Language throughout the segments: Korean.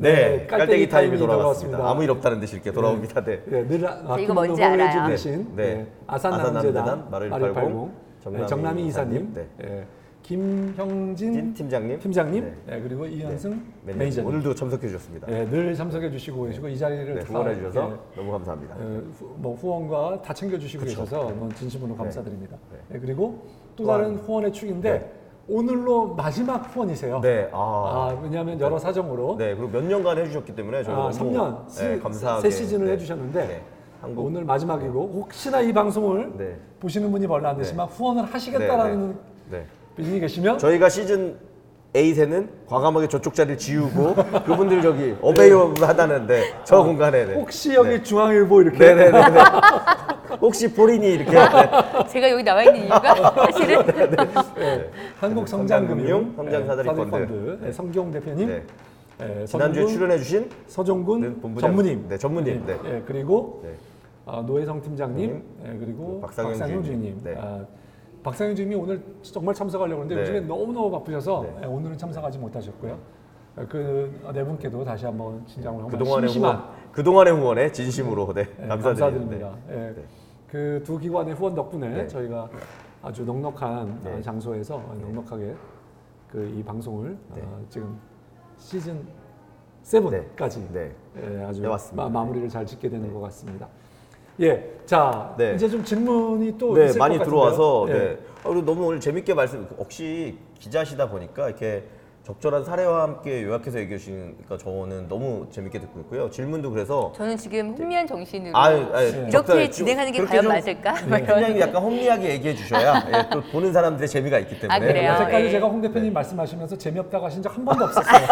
네, 깔때기 타임이 타임이 돌아왔습니다. 돌아왔습니다. 아무 일 없다는 듯이 이렇게 돌아옵니다. 네. 네, 늘 아, 저 이거 그 뭔지 알아요. 주신 네. 네. 아산 아산 남재단 남재단 마를 마를 80 80, 정남이, 정남이 이사님, 이사님, 예, 김형진 진 팀장님. 팀장님, 네. 예, 그리고 이현승. 매니저님 오늘도 참석해 주셨습니다. 예, 늘 참석해 주시고 계시고 이 자리를 네, 다, 후원해 주셔서 예, 너무 감사합니다. 어, 후- 뭐 후원과 다 챙겨 주시고 그쵸. 계셔서 진심으로 감사드립니다. 네. 예, 그리고 또 다른 후원의 축인데 네. 오늘로 마지막 후원이세요. 네, 아, 아, 왜냐하면 여러 사정으로 네, 그리고 몇 년간 해주셨기 때문에 저희가 아, 너무 3년 네, 감사하게 새 시즌을 네. 해주셨는데 네, 한국 오늘 마지막이고 혹시나 이 방송을 네. 보시는 분이 별로 안 되지만 후원을 하시겠다라는 네. 분이 계시면 저희가 시즌 8에는 과감하게 저쪽 자리를 지우고 그분들 저기 어베이업을 하다는데 저 공간에 네. 혹시 여기 네. 중앙일보 이렇게 네네네. 혹시 포린이 이렇게 네. 제가 여기 나와 있는 이유가 사실은 네. 한국성장금융 성장사다리 펀드. 네, 성경 대표님 네. 네, 지난주에 출연해주신 서종군 네, 본부장. 전무님 네, 전무님. 네. 예, 그리고 네. 아, 노혜성 팀장님 예, 그리고 그 박상영 박상영 주임님. 주임님 네. 아, 박상영 주임이 오늘 정말 참석하려고 했는데 네. 요즘에 너무너무 바쁘셔서 네. 예, 오늘은 참석하지 못하셨고요 그네 분께도 다시 한번 진정을 그동안의 심심한 후원, 그동안의 후원에 진심으로 네, 네, 감사드립니다. 예. 네. 그두 기관의 후원 덕분에 네. 저희가 아주 넉넉한 네. 어, 장소에서 넉넉하게 그 이 방송을 네. 어, 지금 시즌 7까지 네. 예, 아주. 마, 무리를 잘 짓게 되는 것 같습니다. 예, 자 네. 이제 좀 질문이 또 네, 있을 많이 것 들어와서. 예. 네. 아, 그리고 너무 오늘 재밌게 말씀 혹시 기자시다 보니까 이렇게 적절한 사례와 함께 요약해서 얘기해 주시니까 저는 너무 재밌게 듣고 있고요. 질문도 그래서 저는 지금 훈미한 정신으로 아유, 아유, 이렇게 적절히 진행하는 게 과연 좀 맞을까? 막 네. 팀장님이 약간 험리하게 얘기해 주셔야 예, 또 보는 사람들의 재미가 있기 때문에. 아, 그래요? 여태까지 예. 제가 홍 대표님 말씀하시면서 재미없다고 하신 적 한 번도 없었어요.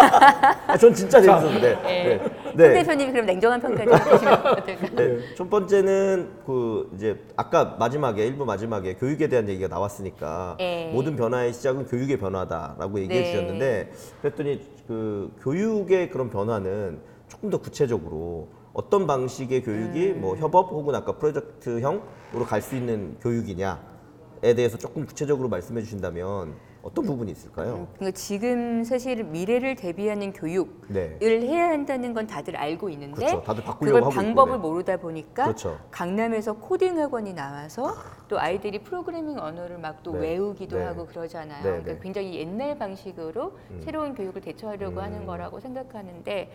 아, 전 진짜 재밌었는데. 예. 네. 홍 네. 대표님이 그럼 냉정한 평가 좀 해주시면 어떨까요? 네. 첫 번째는 그 이제 아까 마지막에 일부 마지막에 교육에 대한 얘기가 나왔으니까 예. 모든 변화의 시작은 교육의 변화다라고 얘기해 네. 주셨는데 그랬더니 그 교육의 그런 변화는 조금 더 구체적으로 어떤 방식의 교육이 음. 뭐 협업 혹은 아까 프로젝트형으로 갈 수 있는 교육이냐에 대해서 조금 구체적으로 말씀해 주신다면 어떤 부분이 있을까요? 그러니까 지금 사실 미래를 대비하는 교육을 네. 해야 한다는 건 다들 알고 있는데 그렇죠. 다들 바꾸려고 그걸 하고 있고, 방법을 네. 모르다 보니까 그렇죠. 강남에서 코딩 학원이 나와서 또 아이들이 프로그래밍 언어를 막 또 네. 뭐 외우기도 네. 하고 그러잖아요. 네, 그러니까 네. 굉장히 옛날 방식으로 음. 새로운 교육을 대처하려고 음. 하는 거라고 생각하는데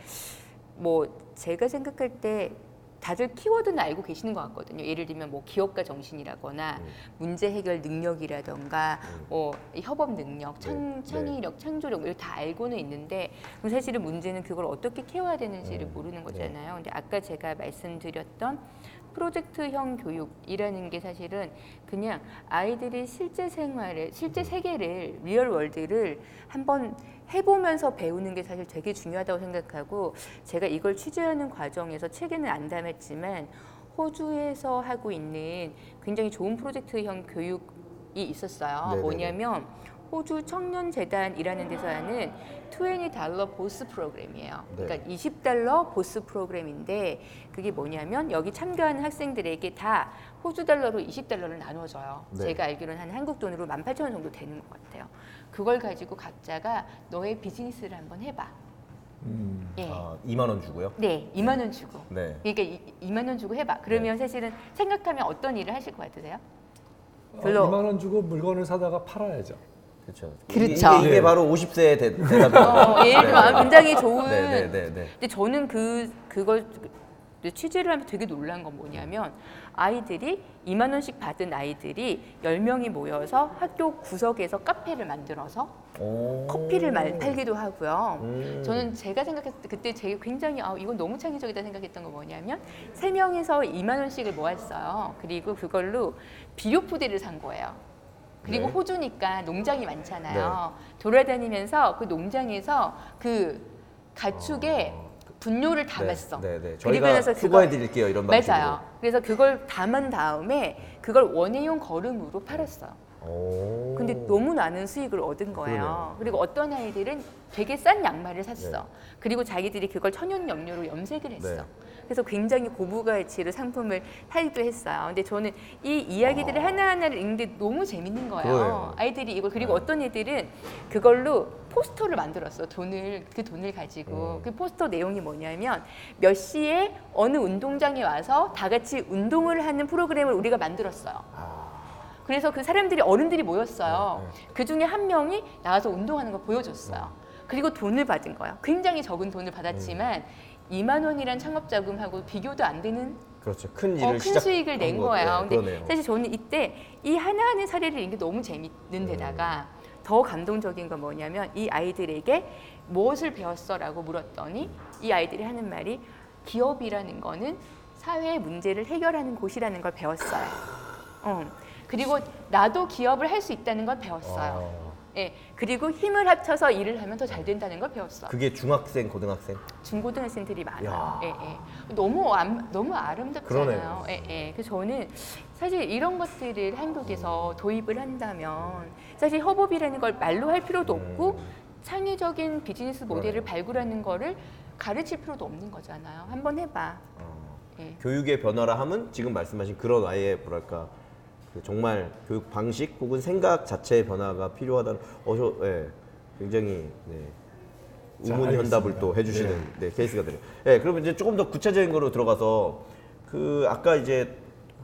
뭐 제가 생각할 때 다들 키워드는 알고 계시는 것 같거든요. 예를 들면 뭐 기업가 정신이라거나 음. 문제 해결 능력이라던가 뭐 협업 능력, 창, 네. 창의력, 창조력 이걸 다 알고는 있는데 그럼 사실은 문제는 그걸 어떻게 care해야 되는지를 음. 모르는 네. 거잖아요. 근데 아까 제가 말씀드렸던 프로젝트형 교육이라는 게 사실은 그냥 아이들이 실제 생활을 음. 실제 세계를 real world를 한번 해보면서 배우는 게 사실 되게 중요하다고 생각하고 제가 이걸 취재하는 과정에서 책에는 안 담았지만 호주에서 하고 있는 굉장히 좋은 프로젝트형 교육이 있었어요. 네네네. 뭐냐면 호주 청년재단이라는 데서 하는 20달러 보스 프로그램이에요. 네. 그러니까 20달러 보스 프로그램인데 그게 뭐냐면 여기 참가하는 학생들에게 다 호주 달러로 20달러를 나눠줘요. 네. 제가 알기로는 한 한국 돈으로 18,000원 정도 되는 것 같아요. 그걸 가지고 각자가 너의 비즈니스를 한번 해봐. 음. 예. 아, 2만 원 주고요. 네, 2만 원 주고. 네. 그러니까 이, 2만 원 주고 해봐. 그러면 사실은 생각하면 어떤 일을 하실 것 같으세요? 어, 별로- 2만 원 주고 물건을 사다가 팔아야죠. 그렇죠. 그렇죠. 이게, 이게 네. 바로 50세의 대, 대답이에요. 어, 들면 네. 굉장히 좋은. 네, 네, 네, 네. 근데 저는 그 그걸 취재를 하면서 되게 놀란 건 뭐냐면 아이들이 2만 원씩 받은 아이들이 10명이 모여서 학교 구석에서 카페를 만들어서 오. 커피를 말, 팔기도 하고요. 음. 저는 제가 생각했을 때 그때 제가 굉장히 아 이건 너무 창의적이다 생각했던 건 뭐냐면 세 명이서 2만 원씩을 모았어요. 그리고 그걸로 비료 푸대를 산 거예요. 그리고 네. 호주니까 농장이 많잖아요. 돌아다니면서 그 농장에서 그 가축에 분뇨를 담았어. 네, 네, 네. 저희가 나서 수거해 그걸- 드릴게요. 이런 방식으로. 맞아요. 그래서 그걸 담은 다음에 그걸 원예용 거름으로 팔았어요. 오. 근데 너무 많은 수익을 얻은 거예요. 그러네요. 그리고 어떤 아이들은 되게 싼 양말을 샀어. 네. 그리고 자기들이 그걸 천연 염료로 염색을 했어. 네. 그래서 굉장히 고부가치로 상품을 팔기도 했어요. 근데 저는 이 이야기들을 하나하나를 읽는데 너무 재밌는 거예요. 아. 그거예요. 아이들이 이걸 그리고 네. 어떤 애들은 그걸로 포스터를 만들었어. 돈을 그 돈을 가지고 음. 그 포스터 내용이 뭐냐면 몇 시에 어느 운동장에 와서 다 같이 운동을 하는 프로그램을 우리가 만들었어요. 아, 그래서 그 사람들이 어른들이 모였어요. 네, 그 중에 한 명이 나와서 운동하는 걸 보여줬어요. 그리고 돈을 받은 거예요. 굉장히 적은 돈을 받았지만 2만 원이란 창업 자금하고 비교도 안 되는 그렇죠. 큰 일을 어, 큰 시작. 수익을 낸 거- 거예요. 네, 근데 그러네요. 사실 저는 이때 이 하나하나 사례를 읽는 게 너무 재밌는 데다가 더 감동적인 건 뭐냐면 이 아이들에게 무엇을 배웠어라고 물었더니 이 아이들이 하는 말이 기업이라는 거는 사회의 문제를 해결하는 곳이라는 걸 배웠어요. 어. 그리고 나도 기업을 할 수 있다는 걸 배웠어요. 아, 예. 그리고 힘을 합쳐서 일을 하면 더 잘 된다는 걸 배웠어요. 그게 중학생, 고등학생. 중고등학생들이 많아요. 야. 예, 예. 너무 안, 너무 아름답잖아요. 그러네요. 예, 예. 그래서 저는 사실 이런 것들을 한국에서 도입을 한다면 사실 협업이라는 걸 말로 할 필요도 없고 창의적인 비즈니스 모델을 음. 발굴하는 거를 가르칠 필요도 없는 거잖아요. 한번 해봐. 어, 예. 교육의 변화라 함은 지금 말씀하신 그런 아이의 뭐랄까 그 정말 교육 방식 혹은 생각 자체의 변화가 필요하다는 어저 예, 굉장히 네. 자, 우문현답을 알겠습니다. 또 해주시는 네. 케이스가 되네요. 예, 그러면 이제 조금 더 구체적인 거로 들어가서 그 아까 이제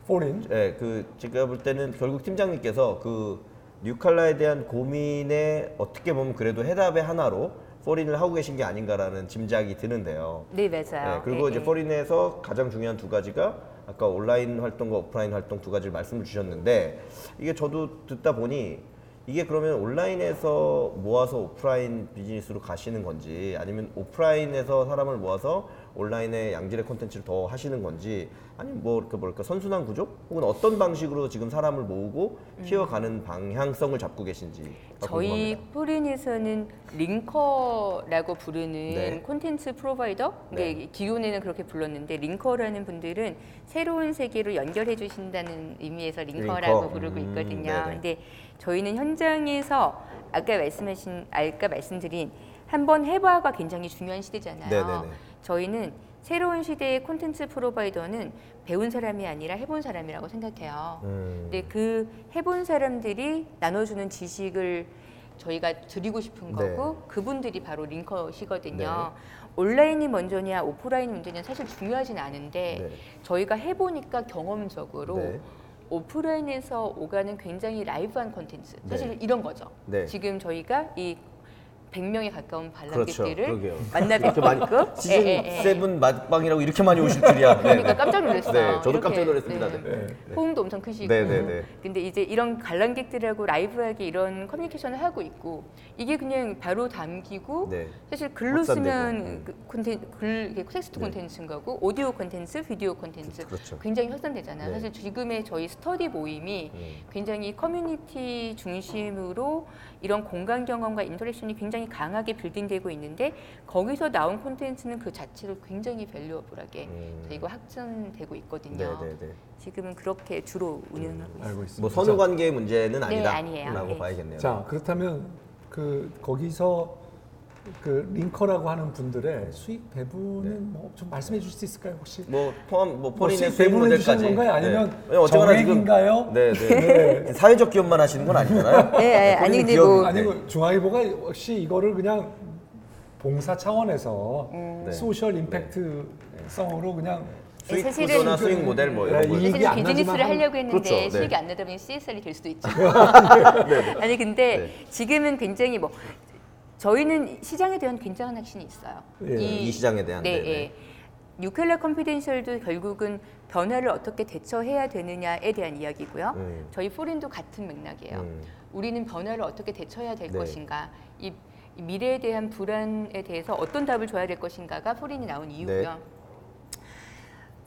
폴인 예, 그 제가 볼 때는 결국 팀장님께서 그 뉴칼라에 대한 고민에 어떻게 보면 그래도 해답의 하나로 포린을 하고 계신 게 아닌가라는 짐작이 드는데요. 네, 맞아요. 네, 그리고 예, 이제 예. 포린에서 가장 중요한 두 가지가 아까 온라인 활동과 오프라인 활동 두 가지를 말씀을 주셨는데 이게 저도 듣다 보니 이게 그러면 온라인에서 모아서 오프라인 비즈니스로 가시는 건지 아니면 오프라인에서 사람을 모아서 온라인에 양질의 콘텐츠를 더 하시는 건지 아니면 뭐 이렇게 뭐랄까 선순환 구조 혹은 어떤 방식으로 지금 사람을 모으고 키워가는 방향성을 잡고 계신지 음. 저희 궁금합니다. 포린에서는 링커라고 부르는 네. 콘텐츠 프로바이더 네. 네. 기존에는 그렇게 불렀는데 링커라는 분들은 새로운 세계로 연결해 주신다는 의미에서 링커라고 링커. 부르고 음, 있거든요. 네네. 근데 저희는 현장에서 아까 말씀하신 아까 말씀드린 한번 해봐가 굉장히 중요한 시대잖아요. 네네네. 저희는 새로운 시대의 콘텐츠 프로바이더는 배운 사람이 아니라 해본 사람이라고 생각해요. 음, 근데 그 해본 사람들이 나눠주는 지식을 저희가 드리고 싶은 네. 거고 그분들이 바로 링커시거든요. 온라인이 먼저냐 오프라인이 먼저냐 사실 중요하진 않은데 네. 저희가 해보니까 경험적으로 네. 오프라인에서 오가는 굉장히 라이브한 콘텐츠 사실 네. 이런 거죠. 네. 지금 저희가 이 100명에 가까운 그렇죠. 관람객들을 그러게요. 만나 이렇게 많이 뵙고 시즌 예, 예, 예. 세븐 맛방이라고 이렇게 많이 오실 줄이야. 네, 그러니까 네. 깜짝 놀랐어요. 네, 저도 이렇게, 깜짝 놀랐습니다. 네. 네. 네. 호응도 엄청 크시고. 네, 네, 네. 근데 이제 이런 관람객들하고 라이브하게 이런 커뮤니케이션을 하고 있고 이게 그냥 바로 담기고 네. 사실 글로 확산되고. 쓰면 음. 그 콘텐 글 이게 텍스트 네. 콘텐츠인 거고 오디오 콘텐츠, 비디오 콘텐츠 그렇죠. 굉장히 확산되잖아요. 네. 사실 지금의 저희 스터디 모임이 음. 굉장히 커뮤니티 중심으로 이런 공간 경험과 interaction이 굉장히 강하게 building되고 있는데 거기서 나온 콘텐츠는 그 자체로 굉장히 valuable하게 음. 저희가 확산되고 있거든요. 네, 네, 네. 지금은 그렇게 주로 운영하고 있습니다. 알고 있습니다. 뭐 선후 관계의 문제는 네, 아니다. 아니에요. 라고 네. 봐야겠네요. 자 그렇다면 그 거기서 그 링커라고 하는 분들의 수익 배분은 뭐좀 말씀해 주실 수 있을까요 혹시? 뭐 포함 뭐뭐 포린의 수익 수익 배분해 주시는. 건가요? 아니면 네. 왜냐면 어쨌거나 지금- 정액인가요? 네, 네. 사회적 기업만 하시는 건 아니잖아요. 네, 네, 아니 근데 뭐 네. 아니고 중앙일보가 역시 이거를 그냥 봉사 차원에서 네. social impact성으로 그냥 수익 구조나 그- 수익 모델 뭐 이런 네, 거. 사실은 안 비즈니스를 하려고 했는데 그렇죠, 네. 수익이 안 나다 보니 CSR이 될 수도 있죠. 아니 근데 지금은 굉장히 뭐 저희는 시장에 대한 굉장한 확신이 있어요. 예. 이 시장에 대한, 네. 예. 뉴칼라 컨피덴셜도 결국은 변화를 어떻게 대처해야 되느냐에 대한 이야기고요. 음. 저희 폴인도 같은 맥락이에요. 음. 우리는 변화를 어떻게 대처해야 될 네. 것인가, 이, 이 미래에 대한 불안에 대해서 어떤 답을 줘야 될 것인가가 포린이 나온 이유고요. 네.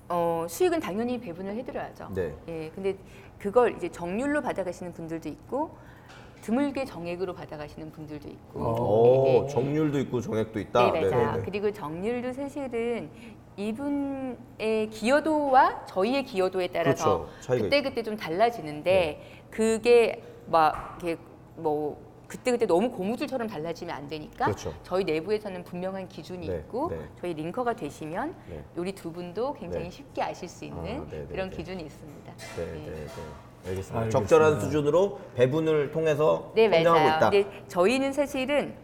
어, 수익은 당연히 배분을 해드려야죠. 네. 예, 근데 그걸 이제 정률로 받아가시는 분들도 있고 드물게 정액으로 받아가시는 분들도 있고. 오, 예, 예, 예. 정률도 있고 정액도 있다. 네, 맞아요. 네네네. 그리고 정률도 사실은 이분의 기여도와 저희의 기여도에 따라서 그렇죠. 차이가 그때 그때 좀 달라지는데 그게 막 이렇게 뭐 그때 그때 너무 고무줄처럼 달라지면 안 되니까 그렇죠. 저희 내부에서는 분명한 기준이 네, 있고 네. 저희 링커가 되시면 네. 우리 두 분도 굉장히 네. 쉽게 아실 수 있는 아, 네, 네, 그런 네. 기준이 있습니다. 네, 네, 네. 알겠습니다. 알겠습니다. 적절한 수준으로 배분을 통해서 네, 성장하고 맞아요. 있다. 근데 저희는 사실은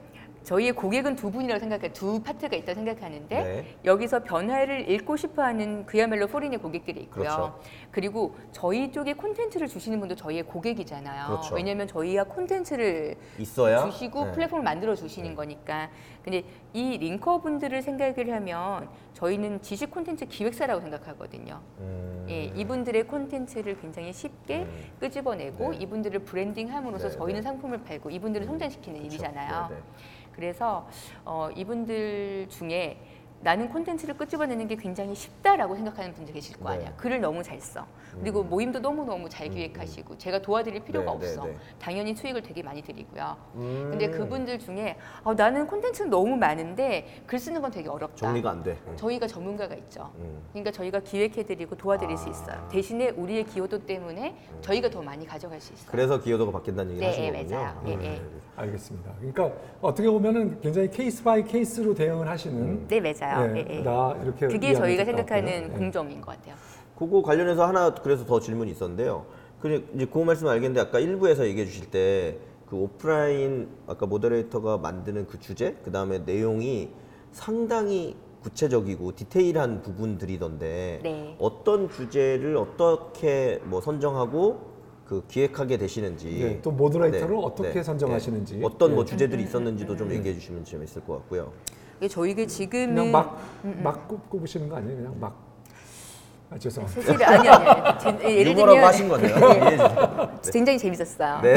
저희의 고객은 두 분이라고 생각해요. 두 파트가 있다고 생각하는데 네. 여기서 변화를 읽고 싶어하는 그야말로 포린의 고객들이 있고요. 그렇죠. 그리고 저희 쪽에 콘텐츠를 주시는 분도 저희의 고객이잖아요. 그렇죠. 왜냐하면 저희가 콘텐츠를 있어야 주시고 네. 플랫폼을 만들어 주시는 거니까. 근데 이 링커 분들을 생각을 하면 저희는 지식 콘텐츠 기획사라고 생각하거든요. 음, 예, 이분들의 콘텐츠를 굉장히 쉽게 음. 끄집어내고 네. 이분들을 브랜딩함으로써 네, 저희는 네. 상품을 팔고 이분들을 성장시키는 그렇죠. 일이잖아요. 네, 네. 그래서 어, 이분들 중에 나는 콘텐츠를 끄집어내는 게 굉장히 쉽다라고 생각하는 분들 계실 거 네. 아니야. 글을 너무 잘 써. 그리고 모임도 너무 너무 잘 기획하시고 제가 도와드릴 필요가 네, 네, 없어. 네. 당연히 수익을 되게 많이 드리고요. 음, 근데 그분들 중에 어, 나는 콘텐츠는 너무 많은데 글 쓰는 건 되게 어렵다. 정리가 안 돼. 음. 저희가 전문가가 있죠. 음. 그러니까 저희가 기획해드리고 도와드릴 수 아. 있어요. 대신에 우리의 기여도 때문에 저희가 더 많이 가져갈 수 있어요. 그래서 기여도가 바뀐다는 얘기 네, 하신 거군요. 맞아요. 예, 음. 예. 알겠습니다. 그러니까 어떻게 보면은 굉장히 case by case로 대응을 하시는 네, 맞아요. 예, 예, 예. 나 이렇게 그게 저희가. 생각하는 예. 공정인 것 같아요. 그거 관련해서 하나 그래서 더 질문이 있었는데요. 그 이제 그 말씀 알겠는데 아까 일부에서 얘기해 주실 때 그 오프라인 아까 moderator가 만드는 그 주제 그 다음에 내용이 상당히 구체적이고 디테일한 부분들이던데 네. 어떤 주제를 어떻게 뭐 선정하고 그 기획하게 되시는지 네, 또 모더레이터를 네, 어떻게 네, 선정하시는지. 네. 어떤 뭐 예. 주제들이 있었는지도 좀 얘기해 주시면 재밌을 것 같고요. 이게 저희가 지금은 그냥 막, 막 꼽- 꼽으시는 거 아니에요? 그냥 막. 아, 죄송합니다. 사실 아니 아니 제- 예를 유머라고 들면 하신 거네요. 이해해 주세요. 굉장히 재밌었어요. 네.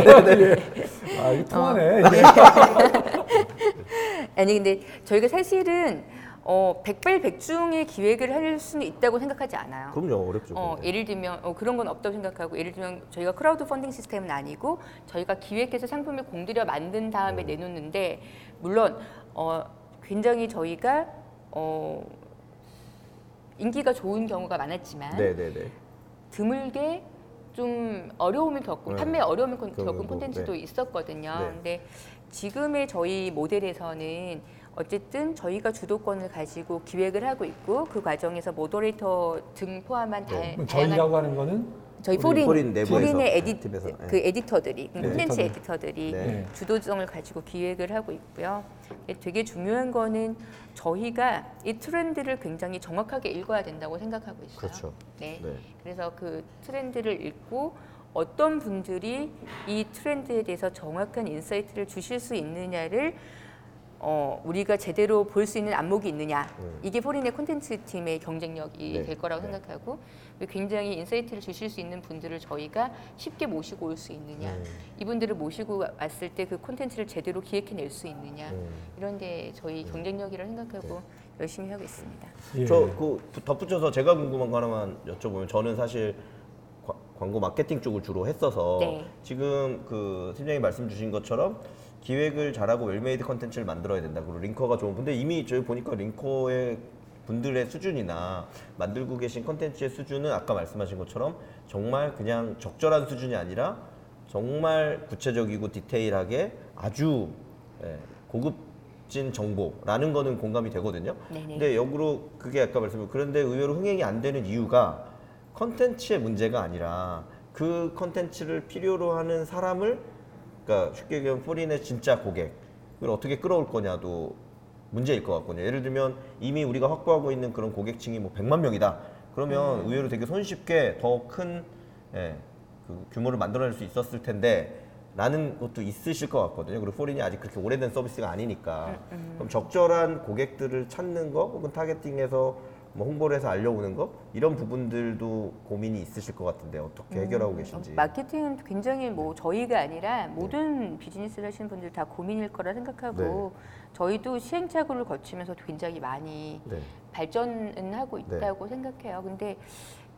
아, 이거 통하네. 어. 이게. 아니 근데 저희가 사실은 어, 백발백중의 기획을 할 수는 있다고 생각하지 않아요. 그럼요 어렵죠. 어. 예를 들면 어, 그런 건 없다고 생각하고 예를 들면 저희가 크라우드 펀딩 시스템은 아니고 저희가 기획해서 상품을 공들여 만든 음. 다음에 내놓는데 물론 어, 굉장히 저희가 어, 인기가 좋은 경우가 많았지만 네네네. 드물게 좀 어려움을 겪고 네. 판매 어려움을 겪- 겪은 콘텐츠도 네. 있었거든요. 네. 근데 지금의 저희 모델에서는 어쨌든 저희가 주도권을 가지고 기획을 하고 있고 그 과정에서 moderator 등 포함한 다, 다양한 저희라고 하는 거는 저희 폴인 폴인 내부에서, 폴인의 에디 팀에서, 네. 그 에디터들이 그 네. 콘텐츠 에디터들. 에디터들이 네. 주도성을 가지고 기획을 하고 있고요. 되게 중요한 거는 저희가 이 트렌드를 굉장히 정확하게 읽어야 된다고 생각하고 있어요. 그렇죠. 네. 네. 그래서 그 트렌드를 읽고 어떤 분들이 이 트렌드에 대해서 정확한 insight를 주실 수 있느냐를 어, 우리가 제대로 볼 수 있는 안목이 있느냐 음. 이게 폴인의 콘텐츠 팀의 경쟁력이 네, 될 거라고 네. 생각하고 굉장히 insight를 주실 수 있는 분들을 저희가 쉽게 모시고 올 수 있느냐 음. 이분들을 모시고 왔을 때 그 콘텐츠를 제대로 기획해낼 수 있느냐 음. 이런데 저희 경쟁력이라고 생각하고 열심히 하고 있습니다. 예. 저그 덧붙여서 제가 궁금한 거 하나만 여쭤보면 저는 사실 과- 광고 마케팅 쪽을 주로 했어서 네. 지금 그 팀장님 말씀 주신 것처럼 기획을 잘하고 well-made 컨텐츠를 만들어야 된다. 그리고 linker가 좋은. 근데 이미 저희 보니까 linker의 분들의 수준이나 만들고 계신 컨텐츠의 수준은 아까 말씀하신 것처럼 정말 그냥 적절한 수준이 아니라 정말 구체적이고 디테일하게 아주 예, 고급진 정보라는 거는 공감이 되거든요. 네네. 근데 역으로 그게 아까 말씀드린 그런데 의외로 흥행이 안 되는 이유가 컨텐츠의 문제가 아니라 그 컨텐츠를 필요로 하는 사람을 그러니까 쉽게 얘기하면 폴인의 진짜 고객을 어떻게 끌어올 거냐도 문제일 것 같거든요. 예를 들면 이미 우리가 확보하고 있는 그런 고객층이 뭐 100만 명이다. 그러면 의외로 되게 손쉽게 더큰 예, 그 규모를 만들어낼 수 있었을 텐데 라는 것도 있으실 것 같거든요. 그리고 포린이 아직 그렇게 오래된 서비스가 아니니까. 그럼 적절한 고객들을 찾는 거 혹은 타겟팅해서 뭐 홍보를 해서 알려오는 거 이런 부분들도 고민이 있으실 것 같은데 어떻게 해결하고 계신지. 마케팅은 굉장히 뭐 저희가 아니라 모든 비즈니스를 하시는 분들 다 고민일 거라 생각하고 저희도 시행착오를 거치면서 굉장히 많이 네. 발전은 하고 있다고 생각해요. 근데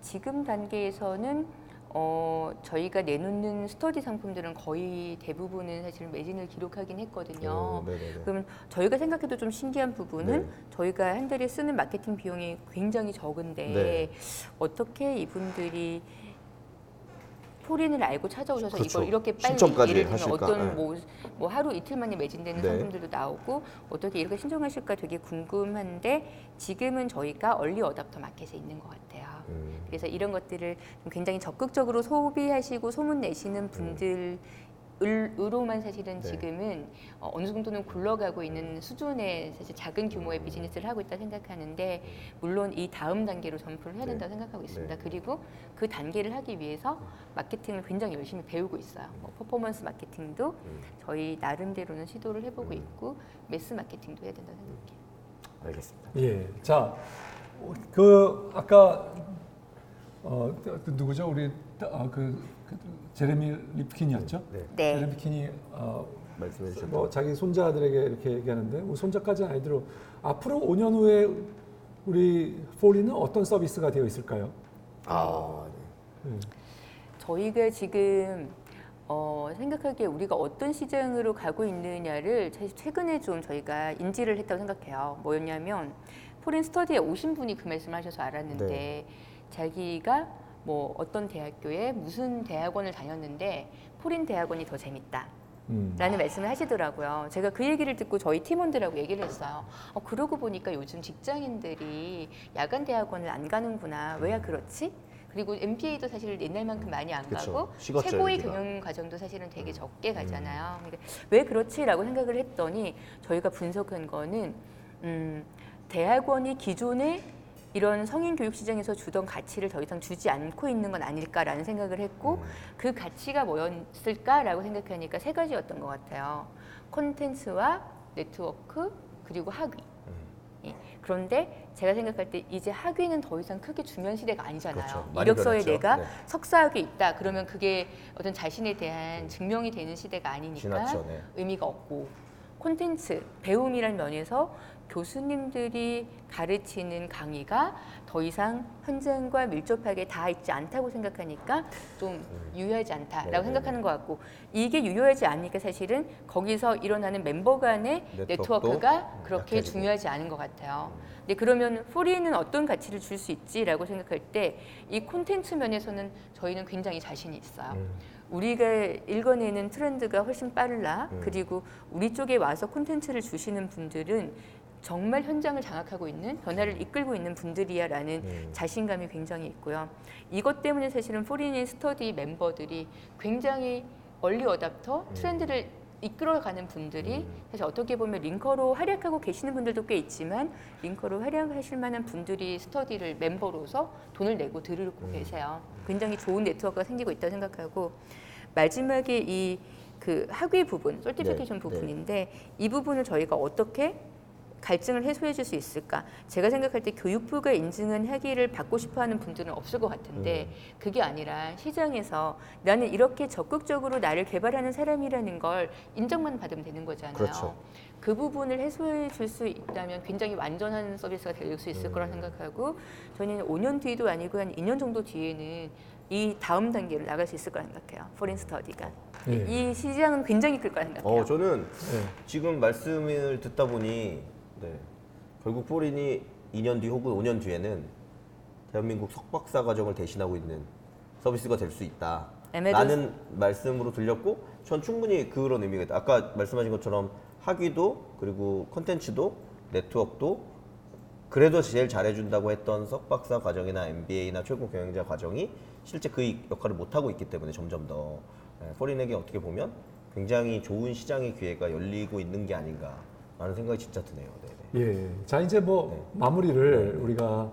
지금 단계에서는 어, 저희가 내놓는 스터디 상품들은 거의 대부분은 사실 매진을 기록하긴 했거든요. 어, 네네네. 그러면 저희가 생각해도 좀 신기한 부분은 네. 저희가 한 달에 쓰는 마케팅 비용이 굉장히 적은데 네. 어떻게 이분들이 포린을 알고 찾아오셔서 그렇죠. 이걸 이렇게 빨리 신청까지 예를 들면 하실까? 어떤 네. 뭐, 뭐 하루 이틀 만에 매진되는 네. 상품들도 나오고 어떻게 이렇게 신청하실까 되게 궁금한데 지금은 저희가 얼리 어답터 마켓에 있는 것 같아요. 음. 그래서 이런 것들을 좀 굉장히 적극적으로 소비하시고 소문 내시는 분들 으로만 사실은 네. 지금은 어, 어느 정도는 굴러가고 있는 수준의 사실 작은 규모의 비즈니스를 하고 있다 생각하는데 물론 이 다음 단계로 점프를 해야 네. 된다고 생각하고 있습니다. 네. 그리고 그 단계를 하기 위해서 마케팅을 굉장히 열심히 배우고 있어요. 뭐 퍼포먼스 마케팅도 음. 저희 나름대로는 시도를 해보고 음. 있고 mass 마케팅도 해야 된다고 생각해요. 알겠습니다. 예. 자, 어, 그 아까 어, 그 누구죠? 우리 어, 그, 그 제레미 리프킨이었죠? 네. 네. 제레미 리프킨이 어, 말씀해 주셨던 뭐 자기 손자들에게 이렇게 얘기하는데 뭐 손자까지는 아니더라도 앞으로 5년 후에 우리 폴인은 어떤 서비스가 되어 있을까요? 아, 네. 예. 저희가 지금 어, 생각하기에 우리가 어떤 시장으로 가고 있느냐를 사실 최근에 좀 저희가 인지를 했다고 생각해요. 뭐였냐면 폴인 스터디에 오신 분이 그 말씀을 하셔서 알았는데 네. 자기가 뭐 어떤 대학교에 무슨 대학원을 다녔는데 폴인 대학원이 더 재밌다. 음. 라는 말씀을 하시더라고요. 제가 그 얘기를 듣고 저희 팀원들하고 얘기를 했어요. 어, 그러고 보니까 요즘 직장인들이 야간 대학원을 안 가는구나. 왜야 그렇지? 그리고 MBA도 사실 옛날만큼 많이 안 그쵸. 가고 최고의. 경영 과정도 사실은 되게 적게 가잖아요. 그러니까 왜 그렇지라고 생각을 했더니 저희가 분석한 거는 음, 대학원이 기존에 이런 성인 교육 시장에서 주던 가치를 더 이상 주지 않고 있는 건 아닐까라는 생각을 했고 음. 그 가치가 뭐였을까라고 생각하니까 세 가지였던 것 같아요. 콘텐츠와 네트워크 그리고 학위. 음. 예. 그런데 제가 생각할 때 이제 학위는 더 이상 크게 중요한 시대가 아니잖아요. 그렇죠. 이력서에 변했죠. 내가 네. 석사학위 있다 그러면 그게 어떤 자신에 대한 증명이 되는 시대가 아니니까 지났죠. 네. 의미가 없고 콘텐츠 배움이라는 면에서 교수님들이 가르치는 강의가 더 이상 현장과 밀접하게 다 있지 않다고 생각하니까 좀 유효하지 않다라고 음. 네네네. 생각하는 것 같고 이게 유효하지 않으니까 사실은 거기서 일어나는 멤버 간의 네트워크가 그렇게 약해지고. 중요하지 않은 것 같아요. 근데 그러면 포리는 어떤 가치를 줄 수 있지라고 생각할 때 이 콘텐츠 면에서는 저희는 굉장히 자신이 있어요. 음. 우리가 읽어내는 트렌드가 훨씬 빨라. 음. 그리고 우리 쪽에 와서 콘텐츠를 주시는 분들은 정말 현장을 장악하고 있는 변화를 이끌고 있는 분들이야라는 음. 자신감이 굉장히 있고요. 이것 때문에 사실은 포리니 스터디 멤버들이 굉장히 얼리 어답터 트렌드를 이끌어가는 분들이 음. 사실 어떻게 보면 링커로 활약하고 계시는 분들도 꽤 있지만 링커로 활약하실 만한 분들이 스터디를 멤버로서 돈을 내고 들으고 음. 계세요. 굉장히 좋은 네트워크가 생기고 있다고 생각하고 마지막에 이 그 학위 부분, 솔티피케이션 네, 부분인데 이 부분을 저희가 어떻게 갈증을 해소해 줄 수 있을까? 제가 생각할 때 교육부가 인증한 학위를 받고 싶어 하는 분들은 없을 것 같은데 음. 그게 아니라 시장에서 나는 이렇게 적극적으로 나를 개발하는 사람이라는 걸 인정만 받으면 되는 거잖아요. 그렇죠. 그 부분을 해소해 줄 수 있다면 굉장히 완전한 서비스가 될 수 있을 음. 거라 생각하고 저는 5년 뒤도 아니고 한 2년 정도 뒤에는 이 다음 단계로 나갈 수 있을 거라 생각해요. 폴인 스터디가. 예. 이 시장은 굉장히 클 거라 생각해요. 어, 저는 예. 지금 말씀을 듣다 보니 네. 결국 폴인이 2년 뒤 혹은 5년 뒤에는 대한민국 석박사 과정을 대신하고 있는 서비스가 될 수 있다. 라는 말씀으로 들렸고 전 충분히 그런 의미가 있다. 아까 말씀하신 것처럼 학위도 그리고 컨텐츠도 네트워크도 그래도 제일 잘해준다고 했던 석박사 과정이나 MBA나 최고 경영자 과정이 실제 그 역할을 못하고 있기 때문에 점점 더 예, 포린에게 어떻게 보면 굉장히 좋은 시장의 기회가 열리고 있는 게 아닌가 라는 생각이 진짜 드네요. 네네. 예. 자 이제 뭐 네. 마무리를 우리가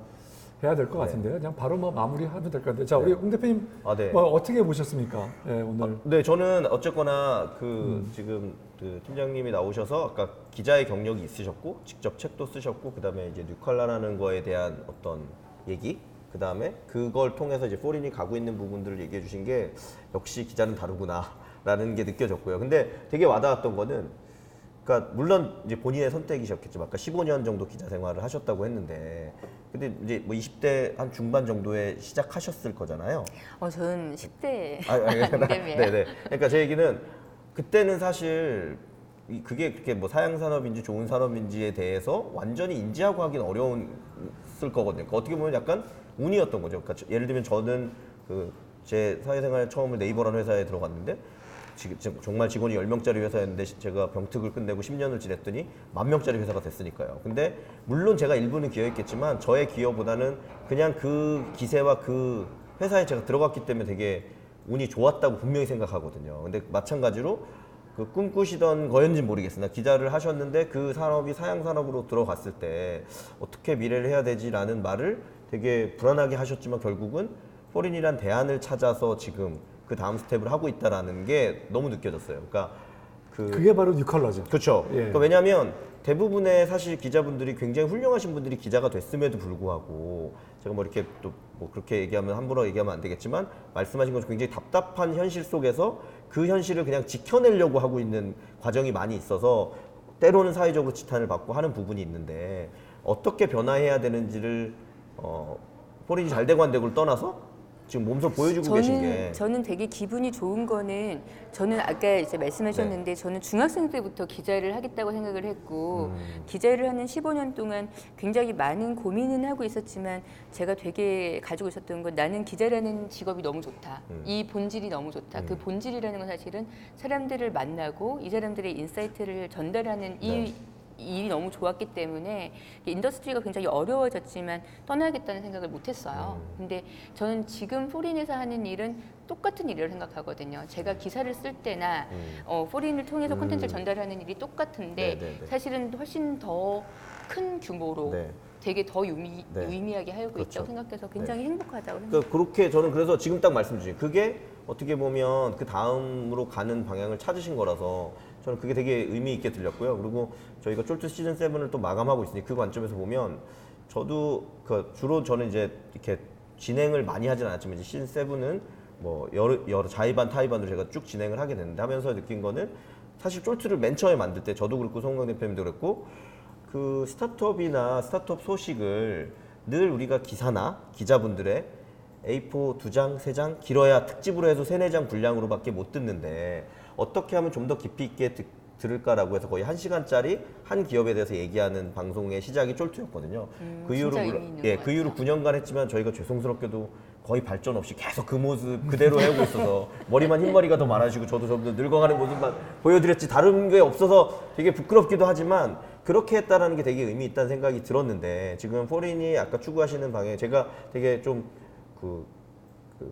해야 될것 네. 같은데요. 그냥 바로 뭐 마무리하면 될 것 같은데. 자 우리 웅 대표님 아, 네. 뭐 어떻게 보셨습니까? 예, 오늘. 네, 저는 어쨌거나 그 음. 지금 그 팀장님이 나오셔서 아까 기자의 경력이 있으셨고 직접 책도 쓰셨고 그다음에 이제 뉴칼라라는 거에 대한 어떤 얘기 그 다음에 그걸 통해서 이제 포린이 가고 있는 부분들을 얘기해 주신 게 역시 기자는 다르구나라는 게 느껴졌고요. 근데 되게 와닿았던 거는 그러니까 물론 이제 본인의 선택이셨겠지만 아까 15년 정도 기자 생활을 하셨다고 했는데 근데 이제 뭐 20대 한 중반 정도에 시작하셨을 거잖아요. 어, 저는 10대 아, 아, 예. 안 네네. 그러니까 제 얘기는 그때는 사실 이- 그게 그렇게 뭐 사양 산업인지 좋은 산업인지에 대해서 완전히 인지하고 하긴 어려웠을 거거든요. 그러니까 어떻게 보면 약간 운이었던 거죠. 그러니까 저- 예를 들면 저는 그 제 사회생활 처음을 네이버라는 회사에 들어갔는데 정말 직원이 10명짜리 회사였는데 시- 제가 병특을 끝내고 10년을 지냈더니 만 명짜리 회사가 됐으니까요. 근데 물론 제가 일부는 기여했겠지만 저의 기여보다는 그냥 그 기세와 그 회사에 제가 들어갔기 때문에 되게 운이 좋았다고 분명히 생각하거든요. 근데 마찬가지로 그 꿈꾸시던 거였는지 모르겠으나 기자를 하셨는데 그 산업이 사양 산업으로 들어갔을 때 어떻게 미래를 해야 되지라는 말을 되게 불안하게 하셨지만 결국은 포린이란 대안을 찾아서 지금 그 다음 스텝을 하고 있다라는 게 너무 느껴졌어요. 그러니까 그 그게 바로 뉴컬러죠. 그렇죠. 예. 그러니까 왜냐하면 대부분의 사실 기자분들이 굉장히 훌륭하신 분들이 기자가 됐음에도 불구하고 제가 뭐 이렇게 또 뭐 그렇게 얘기하면 함부로 얘기하면 안 되겠지만 말씀하신 것처럼 굉장히 답답한 현실 속에서 그 현실을 그냥 지켜내려고 하고 있는 과정이 많이 있어서 때로는 사회적으로 지탄을 받고 하는 부분이 있는데 어떻게 변화해야 되는지를 어, 포린이 잘 되고 안 되고를 떠나서 지금 몸소 보여주고 계신 게. 저는 저는 되게 기분이 좋은 거는 저는 아까 이제 말씀하셨는데 저는 중학생 때부터 기자를 하겠다고 생각을 했고 기자를 하는 15년 동안 굉장히 많은 고민은 하고 있었지만 제가 되게 가지고 있었던 건 나는 기자라는 직업이 너무 좋다. 이 본질이 너무 좋다. 그 본질이라는 건 사실은 사람들을 만나고 이 사람들의 insight를 전달하는 이 일이 너무 좋았기 때문에 industry가 굉장히 어려워졌지만 떠나겠다는 생각을 못했어요. 근데 저는 지금 포린에서 하는 일은 똑같은 일이라고 생각하거든요. 제가 기사를 쓸 때나 어, 포린을 통해서 음. 콘텐츠를 전달하는 일이 똑같은데 네, 네, 네. 사실은 훨씬 더 큰 규모로 네. 되게 더 유미, 네. 유의미하게 하고 그렇죠. 있다고 생각해서 굉장히 행복하다고 생각해요. 그러니까 그렇게 저는 그래서 지금 딱 말씀 주신 그게 어떻게 보면 그 다음으로 가는 방향을 찾으신 거라서 저는 그게 되게 의미 있게 들렸고요. 그리고 저희가 쫄트 시즌 7을 또 마감하고 있으니 그 관점에서 보면 저도 그 주로 저는 이제 이렇게 진행을 많이 하진 않았지만 이제 시즌 7은 뭐 여러, 여러 자의반 타의반으로 제가 쭉 진행을 하게 됐는데 하면서 느낀 거는 사실 쫄트를 맨 처음에 만들 때 저도 그렇고 송강 대표님도 그랬고 그 스타트업이나 스타트업 소식을 늘 우리가 기사나 기자분들의 A4 두 장, 세 장, 길어야 특집으로 해서 세네 장 분량으로밖에 못 듣는데 어떻게 하면 좀 더 깊이 있게 듣, 들을까라고 해서 거의 한 시간짜리 한 기업에 대해서 얘기하는 방송의 시작이 쫄트였거든요. 음, 그 이후로 물론- 예, 것그 이후로 9년간 했지만 저희가 죄송스럽게도 거의 발전 없이 계속 그 모습 그대로 하고 있어서 머리만 흰머리가 더 많아지고 저도 점점 늙어가는 모습만 보여드렸지 다른 게 없어서 되게 부끄럽기도 하지만 그렇게 했다라는 게 되게 의미 있다는 생각이 들었는데 지금 폴인이 아까 추구하시는 방에 제가 되게 좀그 그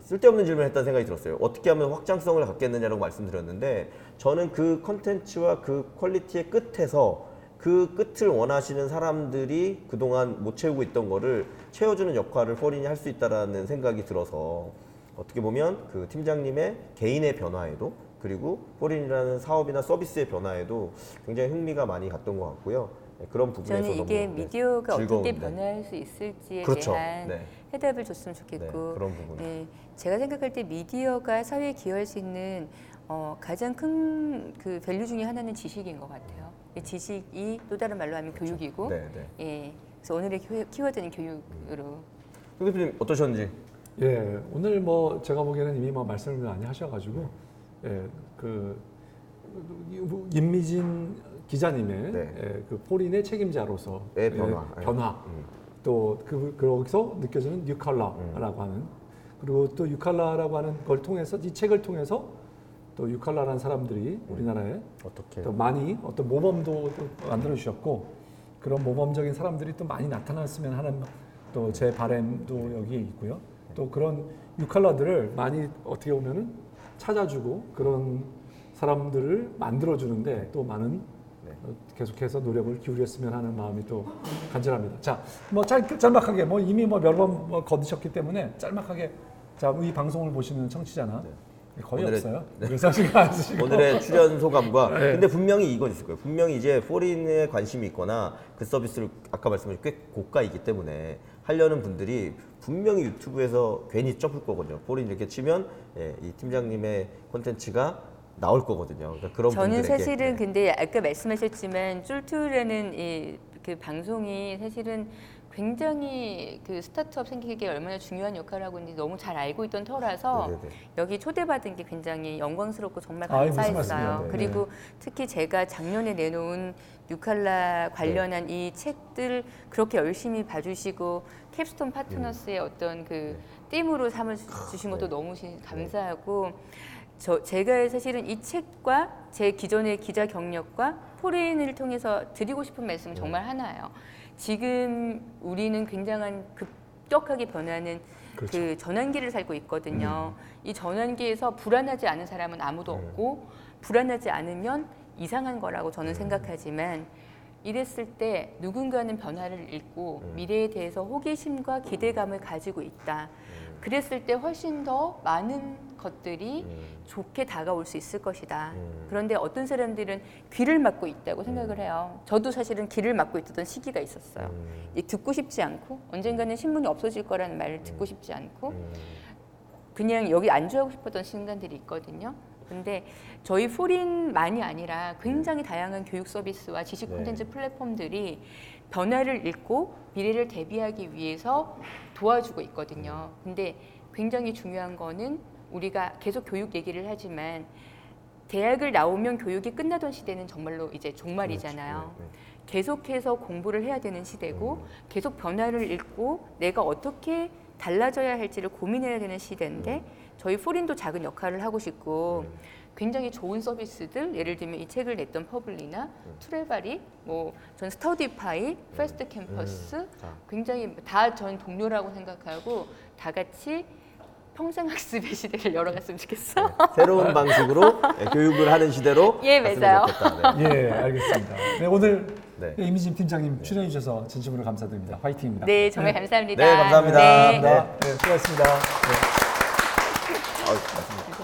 쓸데없는 질문을 했다는 생각이 들었어요. 어떻게 하면 확장성을 갖겠느냐라고 말씀드렸는데 저는 그 컨텐츠와 그 퀄리티의 끝에서 그 끝을 원하시는 사람들이 그동안 못 채우고 있던 거를 채워주는 역할을 폴인이 할 수 있다라는 생각이 들어서 어떻게 보면 그 팀장님의 개인의 변화에도 그리고 폴인이라는 사업이나 서비스의 변화에도 굉장히 흥미가 많이 갔던 것 같고요. 네, 그런 부분에서 저는 이게 너무, 네, 미디어가 어떻게. 변화할 수 있을지에 그렇죠. 대한 네. 해답을 줬으면 네, 좋겠고 그런 부분. 네, 제가 생각할 때 미디어가 사회에 기여할 수 있는 어, 가장 큰 그 value 중에 하나는 지식인 것 같아요. 이 지식이 또 다른 말로 하면 교육이고, 네, 네. 예, 그래서 오늘의 키- 키워드는 교육으로. 송 대표님 어떠셨는지? 예, 오늘 뭐 제가 보기에는 이미 뭐 말씀을 많이 하셔가지고 예, 그 임미진 기자님의 네. 예, 그 포린의 책임자로서 의 변화. 예, 변화 음. 또 그, 거기서 느껴지는 뉴칼라라고 하는 그리고 또 뉴칼라라고 하는 걸 통해서 이 책을 통해서 또 뉴칼라라는 사람들이 우리나라에 어떻게? 또 많이 어떤 모범도 또 만들어 주셨고 그런 모범적인 사람들이 또 많이 나타났으면 하는 또 제 바램도 여기에 있고요. 또 그런 유칼라들을 많이 어떻게 보면은 찾아주고 그런 사람들을 만들어 주는데 또 많은 네. 어, 계속해서 노력을 기울였으면 하는 마음이 또 간절합니다. 자, 뭐 짧, 짤막하게 뭐 이미 뭐 몇번 뭐 거두셨기 때문에 짤막하게 자, 이 방송을 보시는 청취자나 거의 오늘의- 없어요. 쓰시고. 오늘의 출연 소감과 네. 근데 분명히 이건 있을 거예요. 분명히 이제 포린에 관심이 있거나 그 서비스를 아까 말씀하신 꽤 고가이기 때문에 하려는 분들이 분명히 유튜브에서 괜히 접을 거거든요. 폴인 이렇게 치면 예, 이 팀장님의 콘텐츠가 나올 거거든요. 그러니까 그런 저는 분들에게 사실은 네. 근데 아까 말씀하셨지만 쫄투라는 이그 방송이 사실은 굉장히 그 스타트업 생태계에 얼마나 중요한 역할을 하고 있는지 너무 잘 알고 있던 터라서 네네네. 여기 초대받은 게 굉장히 영광스럽고 정말 감사했어요. 네. 그리고 특히 제가 작년에 내놓은 뉴칼라 관련한 네. 이 책들 그렇게 열심히 봐주시고 캡스톤 파트너스의 어떤 그 띠으로 삼아 주신 것도 네. 너무 시- 감사하고 저 제가 사실은 이 책과 제 기존의 기자 경력과 폴인을 통해서 드리고 싶은 말씀은 네. 정말 하나예요. 지금 우리는 굉장한 급격하게 변하는 그 그렇죠. 전환기를 살고 있거든요. 이 전환기에서 불안하지 않은 사람은 아무도 네. 없고 불안하지 않으면 이상한 거라고 저는 음. 생각하지만 이랬을 때 누군가는 변화를 읽고 음. 미래에 대해서 호기심과 기대감을 가지고 있다. 그랬을 때 훨씬 더 많은 것들이 음. 좋게 다가올 수 있을 것이다. 음. 그런데 어떤 사람들은 귀를 막고 있다고 생각을 해요. 저도 사실은 귀를 막고 있던 시기가 있었어요. 음. 이 듣고 싶지 않고 언젠가는 신문이 없어질 거라는 말을 듣고 싶지 않고 음. 그냥 여기 안주하고 싶었던 순간들이 있거든요. 근데 저희 포린만이 아니라 굉장히 다양한 교육 서비스와 지식 네. 콘텐츠 플랫폼들이 변화를 읽고 미래를 대비하기 위해서 도와주고 있거든요. 근데 굉장히 중요한 거는 우리가 계속 교육 얘기를 하지만 대학을 나오면 교육이 끝나던 시대는 정말로 이제 종말이잖아요. 그렇죠. 네, 네. 계속해서 공부를 해야 되는 시대고 음. 계속 변화를 읽고 내가 어떻게 달라져야 할지를 고민해야 되는 시대인데 저희 폴인도 작은 역할을 하고 싶고 음. 굉장히 좋은 서비스들 예를 들면 이 책을 냈던 퍼블리나 음. 트레바리 뭐전 스터디파이 패스트 캠퍼스 아. 굉장히 다 전 동료라고 생각하고 다 같이 평생 학습의 시대를 열어갔으면 좋겠어. 새로운 방식으로 예, 교육을 하는 시대로 예, 맞아요. 좋겠다. 네. 예, 알겠습니다. 네, 오늘 네. 임미진 팀장님 출연해 주셔서 진심으로 감사드립니다. 화이팅입니다. 네, 정말 감사합니다. 네, 감사합니다. 네. 감사합니다. 네, 수고하셨습니다. 네. 아